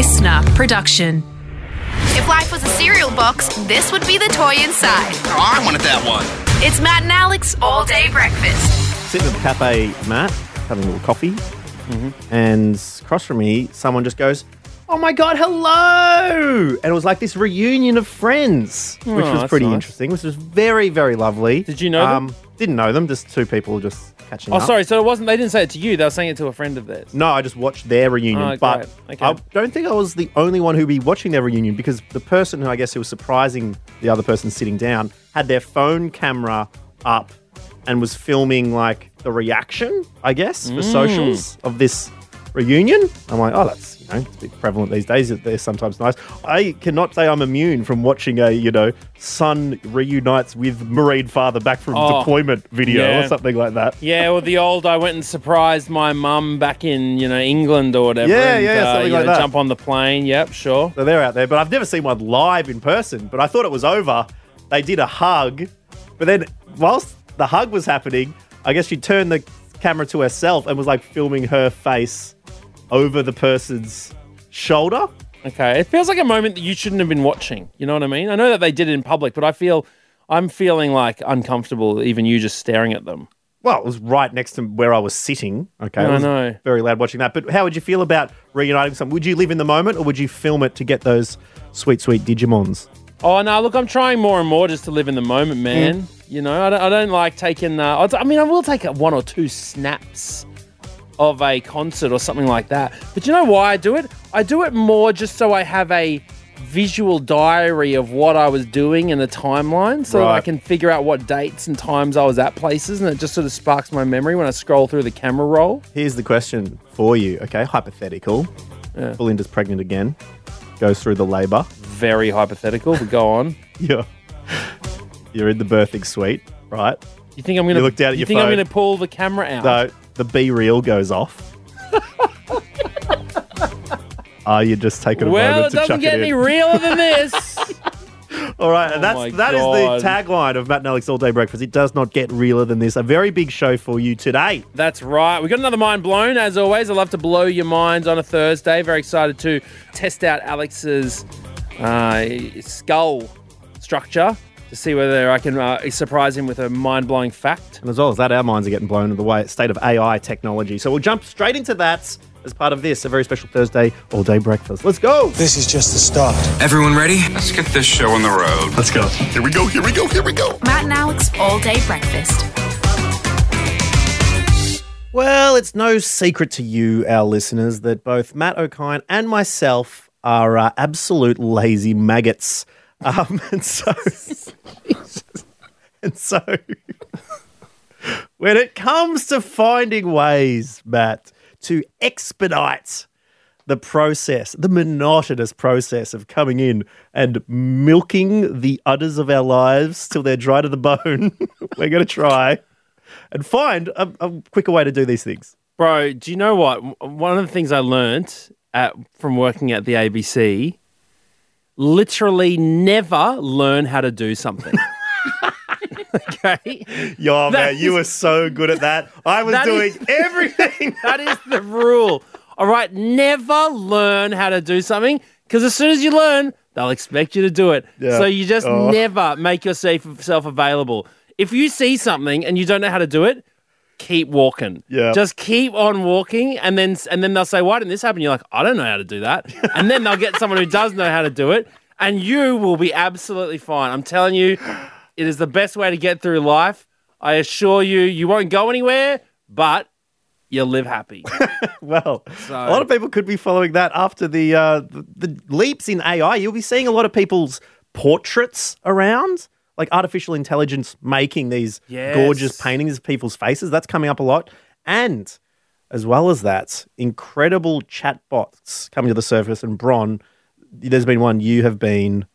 listener production. If life was a cereal box, this would be the toy inside. Oh, I wanted that one. It's Matt and Alex all day breakfast. Sitting at the cafe, Matt, having a little coffee, mm-hmm. and across from me, someone just goes, "Oh my god, hello!" And it was like this reunion of friends, which Oh, was that's pretty nice. interesting. Which was very, very lovely. Did you know them? Um, Didn't know them. Just two people just catching up. Oh, up. sorry. So it wasn't. They didn't say it to you. They were saying it to a friend of theirs. No, I just watched their reunion, Oh, but great. Okay. I don't think I was the only one who'd be watching their reunion because the person who I guess who was surprising the other person sitting down had their phone camera up and was filming like the reaction, I guess, for Mm. socials of this reunion. I'm like, oh, that's you know, it's a bit prevalent these days. They're sometimes nice. I cannot say I'm immune from watching a you know son reunites with marine father back from Oh, deployment video yeah. or something like that. Yeah, well, the old I went and surprised my mum back in you know England or whatever. Yeah, and, yeah, uh, something like know, that. Jump on the plane. Yep, sure. So they're out there, but I've never seen one live in person. But I thought it was over. They did a hug, but then whilst the hug was happening, I guess she turned the camera to herself and was like filming her face over the person's shoulder. Okay, it feels like a moment that you shouldn't have been watching. You know what I mean? I know that they did it in public, but I feel I'm feeling like uncomfortable, even you just staring at them. Well, it was right next to where I was sitting. Okay, I was know. very loud watching that. But how would you feel about reuniting some? Would you live in the moment, or would you film it to get those sweet, sweet Digimons? Oh no! Look, I'm trying more and more just to live in the moment, man. You know, I don't, I don't like taking. Uh, I mean, I will take one or two snaps of a concert or something like that. But you know why I do it? I do it more just so I have a visual diary of what I was doing in a timeline, so that I can figure out what dates and times I was at places, and it just sort of sparks my memory when I scroll through the camera roll. Here's the question for you. Okay, hypothetical. Belinda's pregnant again. Goes through the labour. Very hypothetical, but go on. You're, you're in the birthing suite, right? You think I'm gonna? You look down at you your think I'm gonna pull the camera out? So the B reel goes off. Are ah, you just taking a well, moment it to doesn't get it any realer than this. All right, and Oh that's my that is God. the tagline of Matt and Alex All Day Breakfast. It does not get realer than this. A very big show for you today. That's right. We got another mind blown. As always, I love to blow your minds on a Thursday. Very excited to test out Alex's uh, skull structure to see whether I can uh, surprise him with a mind blowing fact. And as well as that, our minds are getting blown in the way state of AI technology. So we'll jump straight into that as part of this, a very special Thursday All Day Breakfast. Let's go. This is just the start. Everyone ready? Let's get this show on the road. Let's go. Here we go, here we go, here we go. Matt and Alex all day breakfast. Well, it's no secret to you, our listeners, that both Matt O'Kine and myself are uh, absolute lazy maggots. Um, and so, and so, when it comes to finding ways, Matt, to expedite the process, the monotonous process of coming in and milking the udders of our lives till they're dry to the bone, we're going to try and find a, a quicker way to do these things. Bro, do you know what? One of the things I learnt at, from working at the ABC literally never learn how to do something. okay? Yo, That man, you were so good at that. I was That doing is- everything. That is the rule. All right, never learn how to do something because as soon as you learn, they'll expect you to do it. Yeah. So you just Oh. never make yourself available. If you see something and you don't know how to do it, keep walking. Yeah. Just keep on walking, and then and then they'll say, "Why didn't this happen?" You're like, "I don't know how to do that," and then they'll get someone who does know how to do it, and you will be absolutely fine. I'm telling you, it is the best way to get through life. I assure you, you won't go anywhere, but you'll live happy. well, So- a lot of people could be following that after the, uh, the the leaps in AI. You'll be seeing a lot of people's portraits around, like artificial intelligence making these Yes. gorgeous paintings of people's faces. That's coming up a lot, and as well as that, incredible chatbots coming to the surface. And Bron, there's been one you have been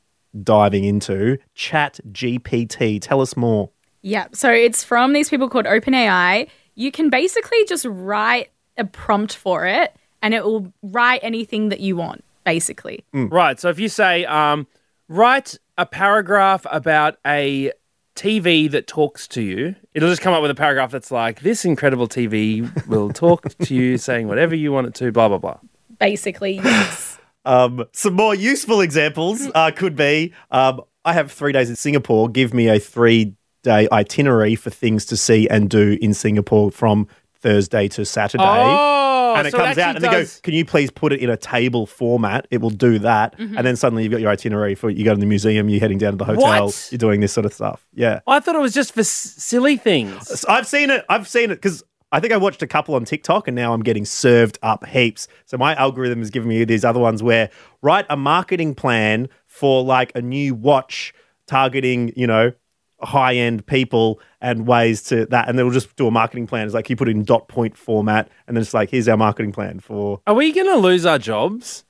diving into, Chat GPT. Tell us more. Yeah, so it's from these people called OpenAI. You can basically just write a prompt for it and it will write anything that you want, basically. Right. So if you say, um, write a paragraph about a TV that talks to you, it'll just come up with a paragraph that's like, this incredible TV will talk to you saying whatever you want it to, blah, blah, blah. Basically, yes. Um, some more useful examples uh, could be um, I have three days in Singapore. Give me a three day itinerary for things to see and do in Singapore from Thursday to Saturday. Oh, and it so comes out actually and they go, Can you please put it in a table format? It will do that. Mm-hmm. And then suddenly you've got your itinerary for you go to the museum, you're heading down to the hotel, What? you're doing this sort of stuff. Yeah. I thought it was just for s- silly things. I've seen it. I've seen it because I think I watched a couple on TikTok and now I'm getting served up heaps. So my algorithm is giving me these other ones where write a marketing plan for like a new watch targeting, you know, high end people and ways to that. And they'll just do a marketing plan. It's like you put it in dot point format and then it's like, here's our marketing plan for, Are we going to lose our jobs?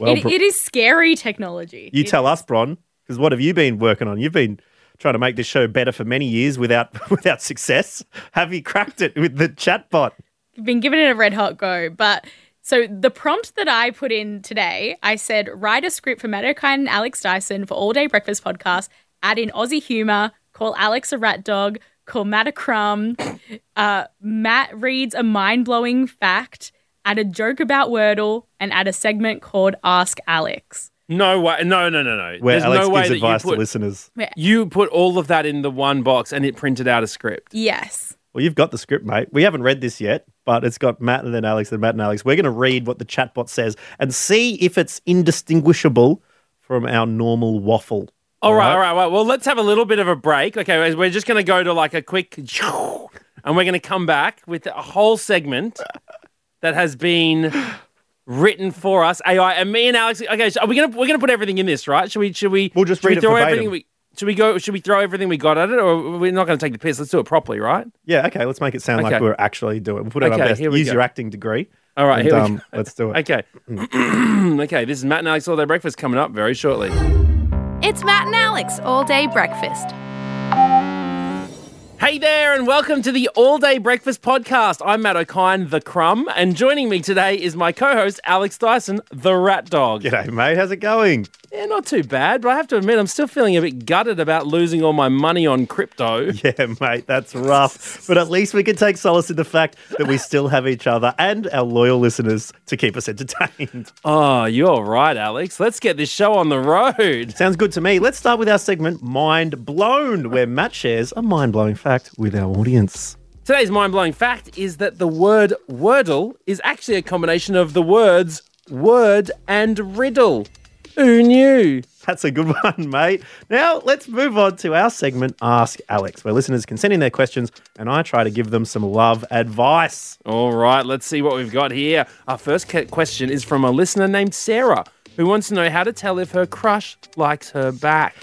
well, it, it is scary technology. you It tell us, Bron, because what have you been working on? You've been trying to make this show better for many years without without success. Have you cracked it with the chatbot? been given it a red hot go. But so the prompt that I put in today, I said, write a script for Matt O'Kine and Alex Dyson for All Day Breakfast podcast, add in Aussie humor, call Alex a rat dog, call Matt a crumb, uh, Matt reads a mind blowing fact, add a joke about Wordle, and add a segment called Ask Alex. No way. No, no, no, no. Where There's Alex no way gives that advice you put, to listeners. You put all of that in the one box and it printed out a script. Yes. Well, you've got the script, mate. We haven't read this yet, but it's got Matt and then Alex and Matt and Alex. We're going to read what the chatbot says and see if it's indistinguishable from our normal waffle. All right, all right, well, well, let's have a little bit of a break. Okay, we're just going to go to like a quick, and we're going to come back with a whole segment that has been written for us, AI, and me and Alex. Okay, so are we gonna we're gonna put everything in this, right? Should we? Should we? We'll just read we it throw verbatim. everything we. Should we go? Should we throw everything we got at it, or we're not going to take the piss? Let's do it properly, right? Yeah, okay. Let's make it sound like we're actually doing it. We'll put it Okay, our best. here we Use go. your acting degree. All right, and, here we um, go. Let's do it. Okay, okay. This is Matt and Alex all day breakfast coming up very shortly. It's Matt and Alex all day breakfast. Hey there, and welcome to the All Day Breakfast Podcast. I'm Matt O'Kine, the Crumb, and joining me today is my co-host Alex Dyson, the Rat Dog. G'day, mate. How's it going? Yeah, not too bad, but I have to admit, I'm still feeling a bit gutted about losing all my money on crypto. Yeah, mate, that's rough. but at least we can take solace in the fact that we still have each other and our loyal listeners to keep us entertained. Oh, you're right, Alex. Let's get this show on the road. Sounds good to me. Let's start with our segment, Mind Blown, where Matt shares a mind blowing fact with our audience. Today's mind-blowing fact is that the word Wordle is actually a combination of the words word and riddle. Who knew? That's a good one, mate. Now, let's move on to our segment, Ask Alex, where listeners can send in their questions and I try to give them some love advice. All right, let's see what we've got here. Our first question is from a listener named Sarah, who wants to know how to tell if her crush likes her back.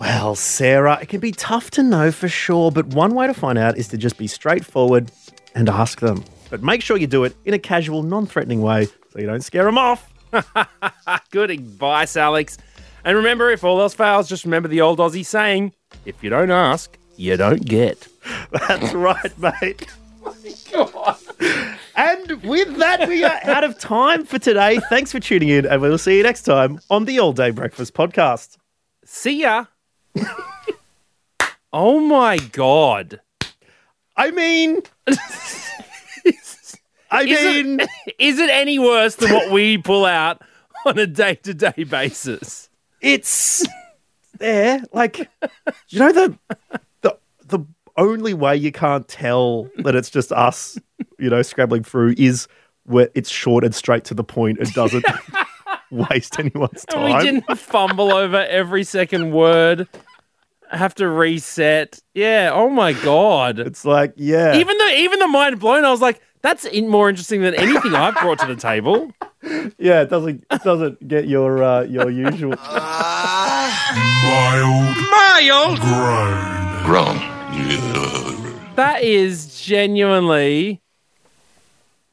Well, Sarah, it can be tough to know for sure, but one way to find out is to just be straightforward and ask them. But make sure you do it in a casual, non threatening way so you don't scare them off. Good advice, Alex. And remember, if all else fails, just remember the old Aussie saying if you don't ask, you don't get. That's right, mate. Oh my God. And with that, we are out of time for today. Thanks for tuning in, and we'll see you next time on the All Day Breakfast Podcast. See ya. oh my God. I mean, I Is mean, it, is it any worse than what we pull out on a day to day basis? it's there. Like, you know the the the only way you can't tell that it's just us, you know, scrabbling through is where it's short and straight to the point. It doesn't waste anyone's And we didn't fumble over every second word. Have to reset. Yeah. Oh my god. It's like, yeah, Even though, even the mind blown, I was like, that's in more interesting than anything I've brought to the table. yeah, it doesn't it doesn't get your uh, your usual. Wild. Mild. Grown. Grown. Yeah. That is genuinely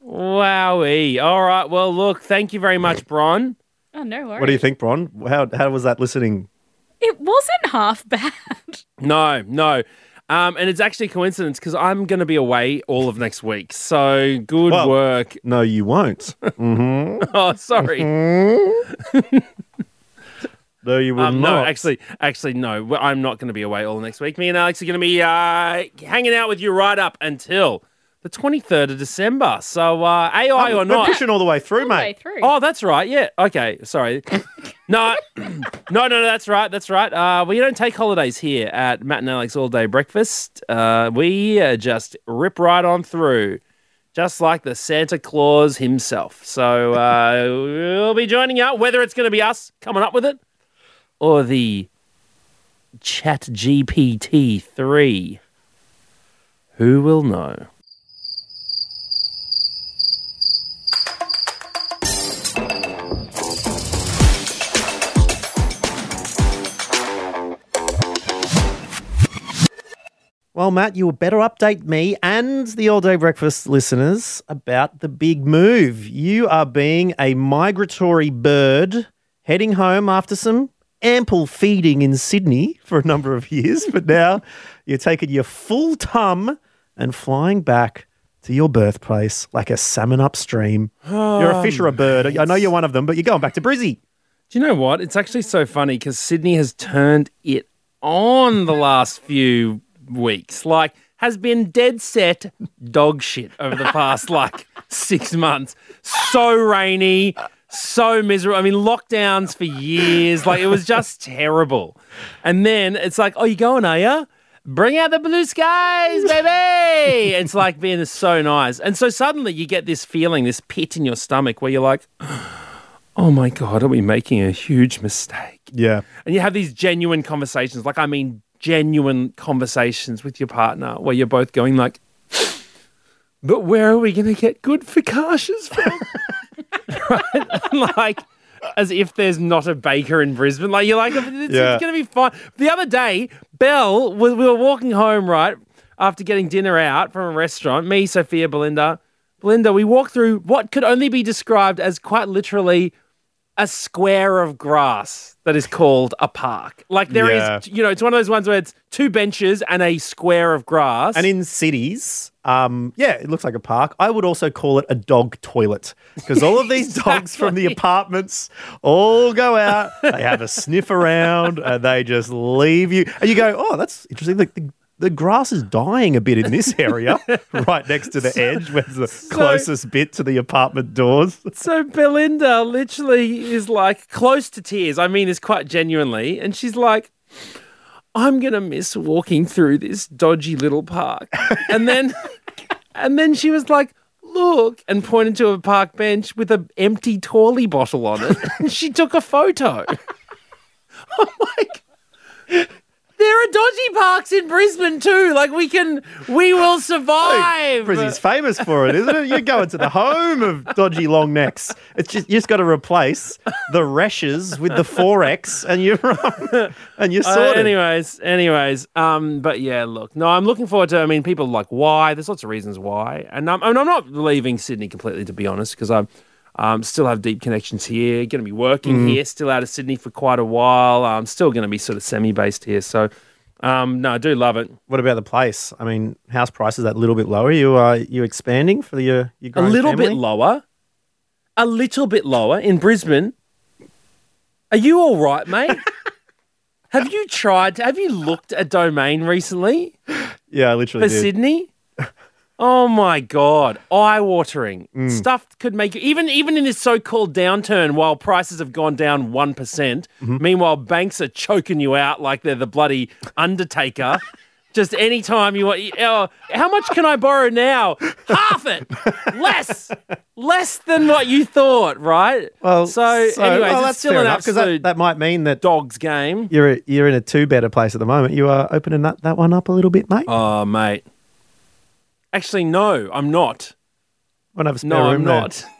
wowie. All right. Well, look. Thank you very much, Bron. Oh, no worries. What do you think, Bron? How how was that listening? It wasn't half bad. No, no. Um, and it's actually a coincidence because I'm going to be away all of next week. So good Well- work. No, you won't. Oh, sorry. No, you will Um, not. no, actually, actually, no. I'm not going to be away all next week. Me and Alex are going to be uh, hanging out with you right up until the 23rd of December. So uh, AI or We're not. pushing all the way through, All the way mate. through. Oh, that's right. Yeah. Okay. Sorry. no, no, no, no. That's right. That's right. Uh, we don't take holidays here at Matt and Alex All Day Breakfast. Uh, we uh, just rip right on through, just like the Santa Claus himself. So uh, we'll be joining you, whether it's going to be us coming up with it or the Chat GPT 3. Who will know? Well, Matt, you would better update me and the All Day Breakfast listeners about the big move. You are being a migratory bird heading home after some ample feeding in Sydney for a number of years, but now you're taking your full tum and flying back to your birthplace like a salmon upstream. you're a oh, fish or a bird. I know you're one of them, but you're going back to Brizzy. Do you know what? It's actually so funny because Sydney has turned it on the last few weeks. Like, has been dead set dog shit over the past like six months. So rainy, so miserable. I mean, lockdowns for years. Like, it was just terrible. And then it's like, oh, you going, are you? Bring out the blue skies, baby. it's like being so nice. And so suddenly you get this feeling, this pit in your stomach where you're like, oh my God, are we making a huge mistake? Yeah. And you have these genuine conversations, like I mean genuine conversations with your partner where you're both going like, but where are we going to get good focaccias from? right? like, as if there's not a baker in Brisbane. Like, you're like, it's, Yeah. going to be fine. The other day, Belle, we, we were walking home, right, after getting dinner out from a restaurant, me, Sophia, Belinda. Belinda, we walked through what could only be described as quite literally a square of grass that is called a park. Like there is, Yeah. you know, it's one of those ones where it's two benches and a square of grass. And in cities, um, yeah, it looks like a park. I would also call it a dog toilet because all of these dogs from the apartments all go out, they have a sniff around, and they just leave you. And you go, oh, that's interesting. The, the, the grass is dying a bit in this area, right next to the edge, where's the closest bit to the apartment doors. so Belinda literally is like close to tears. I mean, this quite genuinely. And she's like, I'm going to miss walking through this dodgy little park. And then, and then she was like, look, and pointed to a park bench with an empty Torley bottle on it. And she took a photo. I'm like, there are dodgy parks in Brisbane too. Like we can, we will survive. Brisbane's famous for it, isn't it? You're going to the home of dodgy long necks. It's just you just got to replace the Reschs with the forex, and you're and you're Uh, sorted. anyways, anyways, um, but yeah, look, no, I'm looking forward to. I mean, people are like why. There's lots of reasons why, and I'm, I'm not leaving Sydney completely, to be honest, because I um, still have deep connections here. Going to be working here, still out of Sydney for quite a while. I'm still going to be sort of semi-based here, so um, no, I do love it. What about the place? I mean, house prices that little bit lower. You are you expanding for your your A little family? bit lower, a little bit lower in Brisbane. Are you all right, mate? have you tried? Have you looked at Domain recently? Yeah, I literally for did. Sydney. Oh my god, eye-watering Mm. stuff could make you even even in this so-called downturn. While prices have gone down one Mm-hmm. meanwhile banks are choking you out like they're the bloody Undertaker. Just any time you want. Oh, how much can I borrow now? Half it, less, less than what you thought, right? Well, so, anyways, well, that's still fair an enough because that, that might mean that dog's game. you're you're in a two better place at the moment. You are opening that, that one up a little bit, mate. Oh, mate. Actually, no, I'm not. To have a spare room. No, I'm room there? not.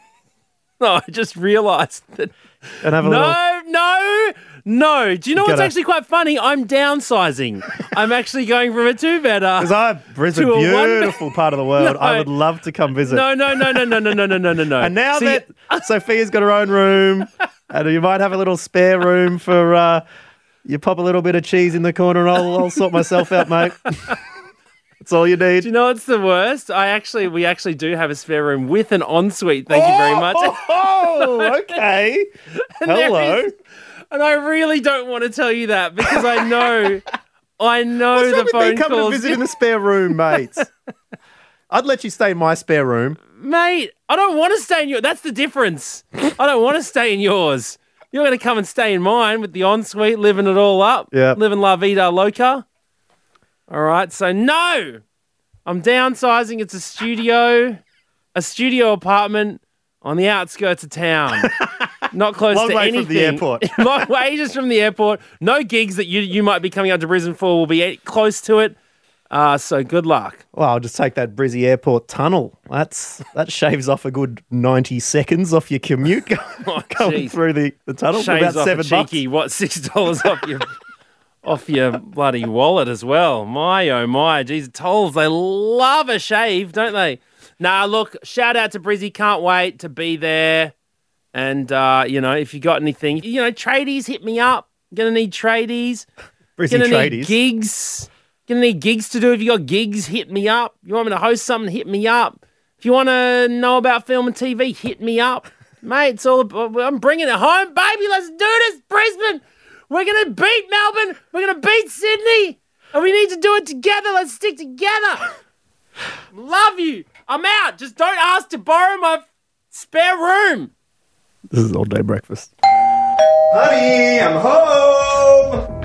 No, I just realised that. And have a little. No, no, no. Do you know what's gotta- actually quite funny? I'm downsizing. I'm actually going from a two better. Because I Brisbane, To a one- beautiful part of the world. I would love to come visit. No, no, no, no, no, no, no, no, no, no, no. And now See, that Sophia's got her own room, and you might have a little spare room for uh, you pop a little bit of cheese in the corner, and I'll, I'll sort myself out, mate. That's all you need. Do you know what's the worst? I actually, we actually do have a spare room with an ensuite. Thank you very much. Oh, okay. there Hello. is- And I really don't want to tell you that because I know, I know What's the phone me coming to calls. visit in the spare room, mate? I'd let you stay in my spare room. Mate, I don't want to stay in your. That's the difference. I don't want to stay in yours. You're going to come and stay in mine with the ensuite, living it all up. Yeah. Living La Vida Loca. All right. So, no, I'm downsizing. It's a studio, a studio apartment on the outskirts of town. Not close Long to way from the airport. Long way just from the airport. No gigs that you, you might be coming out to Brisbane for will be close to it. Uh, so, good luck. Well, I'll just take that Brizzy Airport tunnel. That's that shaves off a good ninety seconds off your commute going, Oh, going through the, the tunnel shaves about off seven a bucks. what six dollars off your off your bloody wallet as well. My oh my, geez, tolls they love a shave, don't they? Nah, look, shout out to Brizzy, can't wait to be there. And uh, you know, if you got anything, you know, tradies, hit me up. Gonna need tradies. Brizzy Gonna need tradies. gigs. Gonna need gigs to do. If you got gigs, hit me up. You want me to host something, hit me up. If you want to know about film and TV, hit me up. Mate, it's all I'm bringing it home, baby. Let's do this, Brisbane. We're gonna beat Melbourne. We're gonna beat Sydney, and we need to do it together. Let's stick together. Love you. I'm out. Just don't ask to borrow my spare room. This is all day breakfast. Honey, I'm home.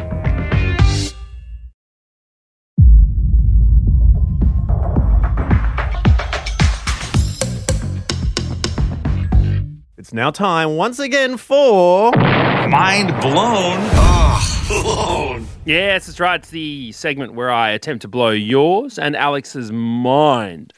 It's now time once again for Mind blown. Oh, blown. Yes, that's right. It's the segment where I attempt to blow yours and Alex's mind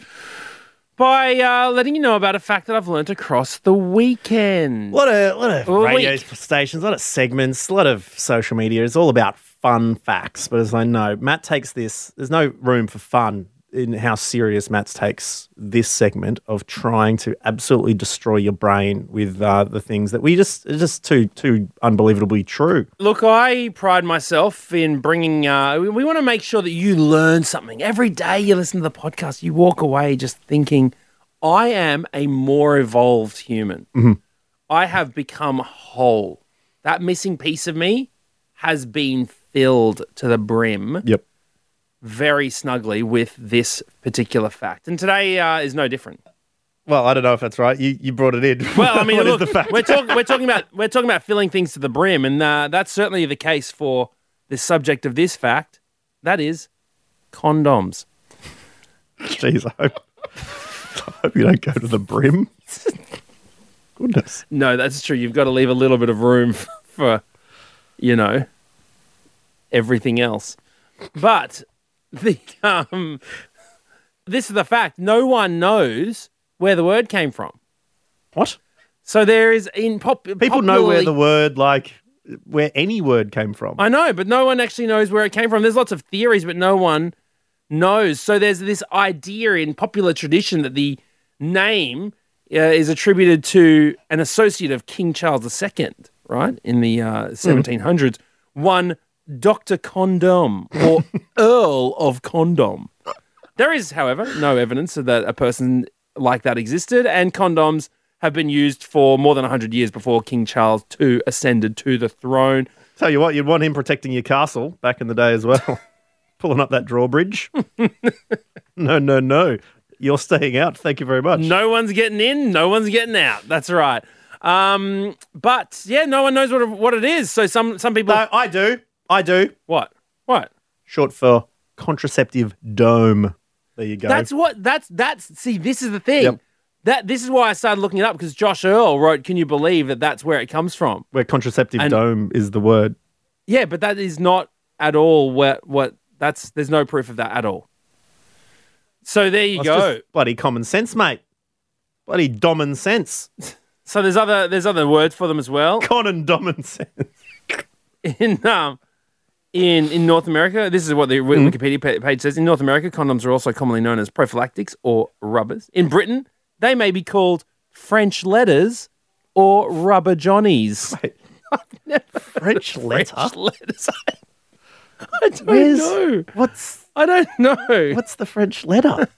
by uh, letting you know about a fact that I've learnt across the weekend. a lot of, lot of Well, radio wait. stations, a lot of segments, a lot of social media. It's all about fun facts. But as I know, Matt takes this. There's no room for fun in how serious Matt takes this segment of trying to absolutely destroy your brain with uh, the things that we just just too too unbelievably true. Look, I pride myself in bringing. Uh, we, we want to make sure that you learn something every day. You listen to the podcast, you walk away just thinking, "I am a more evolved human. I have become whole. That missing piece of me has been filled to the brim." Yep. Very snugly with this particular fact. And today uh, is no different. Well, I don't know if that's right. You you brought it in. Well, I mean, What is look, the fact? we're talking we're talking about we're talking about filling things to the brim, and uh, that's certainly the case for the subject of this fact. That is condoms. Jeez, I hope, I hope you don't go to the brim. Goodness. No, that's true. You've got to leave a little bit of room for, you know, everything else. But the um, this is the fact. No one knows where the word came from. What? So there is in pop. People know where the word, like, where any word came from. I know, but no one actually knows where it came from. There's lots of theories, but no one knows. So there's this idea in popular tradition that the name uh, is attributed to an associate of King Charles II, right, in the uh, 1700s, one Dr. Condom or Earl of Condom. There is, however, no evidence that a person like that existed, and condoms have been used for more than 100 years before King Charles II ascended to the throne. Tell you what, you'd want him protecting your castle back in the day as well. Pulling up that drawbridge. no, no, no. You're staying out. Thank you very much. No one's getting in, no one's getting out. That's right. Um, but yeah, no one knows what it, what it is. So some some people. No, I do. I do. What? What? Short for contraceptive dome. There you go. That's what. That's that's. See, this is the thing. Yep. That this is why I started looking it up because Josh Earl wrote, "Can you believe that that's where it comes from?" where contraceptive And- dome is the word. Yeah, but that is not at all what what. That's there's no proof of that at all. So there you It's go. just bloody common sense, mate. Bloody domin sense. So there's other there's other words for them as well. Common domin sense. in um in in North America, this is what the Mm-hmm. Wikipedia page says. In North America, condoms are also commonly known as prophylactics or rubbers. In Britain, they may be called French letters or rubber johnnies. French letter. French letters. I don't Where's- know. What's I don't know. what's the French letter?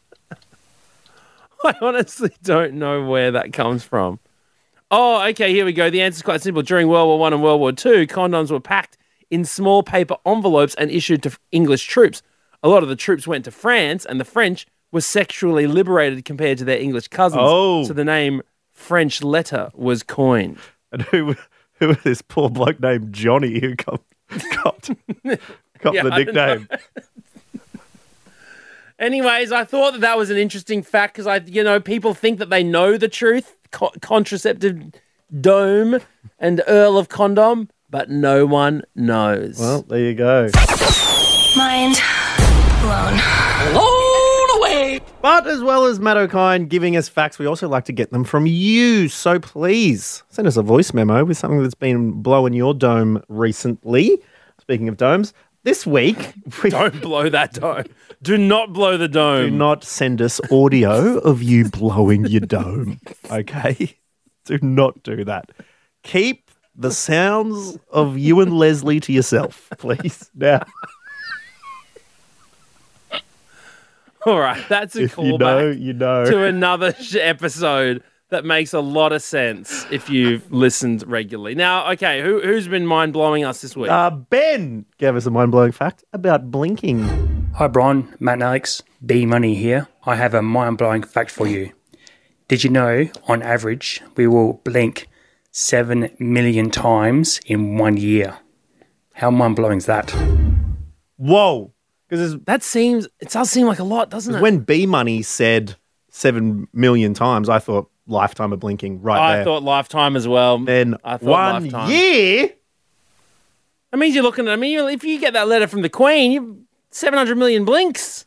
I honestly don't know where that comes from. Oh, okay, here we go. The answer's quite simple. During World War One and World War Two, condoms were packed in small paper envelopes and issued to English troops. A lot of the troops went to France, and the French were sexually liberated compared to their English cousins. Oh. So the name French letter was coined. And who who was this poor bloke named Johnny who got got, got Yeah, the nickname? Anyways, I thought that that was an interesting fact because I, you know, people think that they know the truth, co- contraceptive dome and Earl of Condom, but no one knows. Well, there you go. Mind blown. Blown away. But as well as Matt O'Kine giving us facts, we also like to get them from you. So please send us a voice memo with something that's been blowing your dome recently. Speaking of domes, this week we don't blow that dome. Do not blow the dome. do not send us audio of you blowing your dome. Okay? Do not do that. Keep the sounds of you and Leslie to yourself, please. Now, All right, that's a if you know, callback you know. to another episode that makes a lot of sense if you've listened regularly. Now, okay, who, who's been mind blowing us this week? Uh, ben gave us a mind blowing fact about blinking. Hi, Bron, Matt, and Alex. B Money here. I have a mind blowing fact for you. Did you know, on average, we will blink 7 million times in one year? How mind blowing is that? Whoa. Because that seems, it does seem like a lot, doesn't it? when B Money said seven million times, I thought lifetime of blinking right I there. thought lifetime as well. then I thought one lifetime. year. That means you're looking at, I mean, if you get that letter from the Queen, you've 700 million blinks.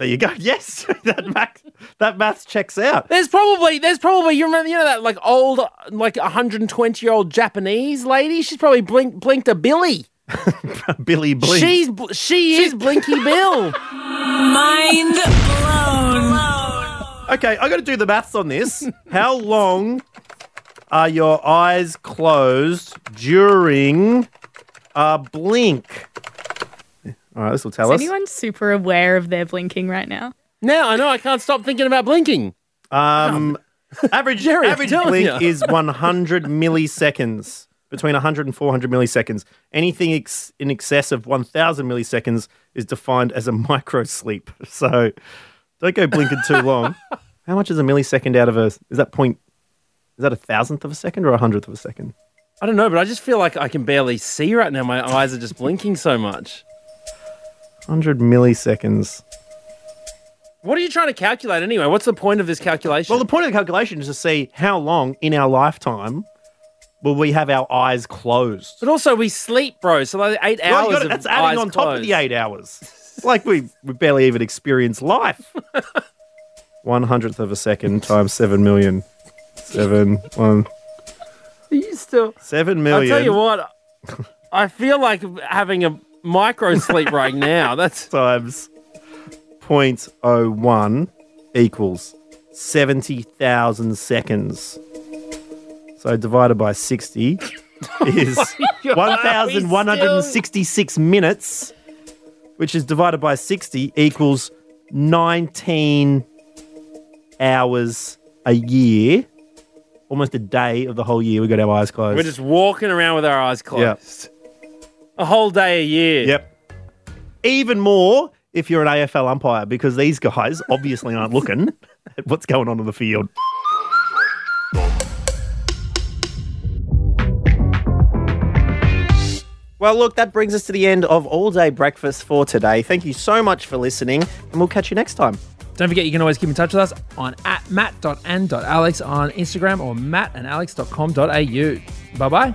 There you go. Yes, that math, that maths checks out. There's probably, there's probably, you remember, you know, that like old, like 120 year old Japanese lady? She's probably blink, blinked a Billy. Billy Blink. She's, bl- she is Blinky Bill. Mind blown. Okay, I got to do the maths on this. How long are your eyes closed during a blink? All right, this will tell Is us. anyone super aware of their blinking right now? Now I know I can't stop thinking about blinking. Um, average Jerry, I'm average telling blink ya. is 100 milliseconds, between 100 and 400 milliseconds. Anything ex- in excess of 1,000 milliseconds is defined as a micro sleep. So don't go blinking too long. How much is a millisecond out of a? Is that point? Is that a thousandth of a second or a hundredth of a second? I don't know, but I just feel like I can barely see right now. My eyes are just blinking so much. 100 milliseconds. What are you trying to calculate anyway? What's the point of this calculation? Well, the point of the calculation is to see how long in our lifetime will we have our eyes closed. but also we sleep, bro. So like eight hours. you gotta- that's adding on top of the eight hours. Like we, we barely even experience life. one hundredth of a second times seven million. Seven one Are You still. seven million? I'll tell you what. I feel like having a micro sleep right now. That's times 0.01 equals 70,000 seconds. So divided by 60 is oh God, 1,166 minutes, which is divided by 60 equals 19 hours a year. Almost a day of the whole year we got our eyes closed. we're just walking around with our eyes closed. A whole day a year. Yep. Even more if you're an AFL umpire, because these guys obviously aren't looking at what's going on in the field. Well, look, that brings us to the end of all day breakfast for today. Thank you so much for listening, and we'll catch you next time. Don't forget, you can always keep in touch with us on at matt.and.alex on Instagram or mattandalex.com.au. Bye bye.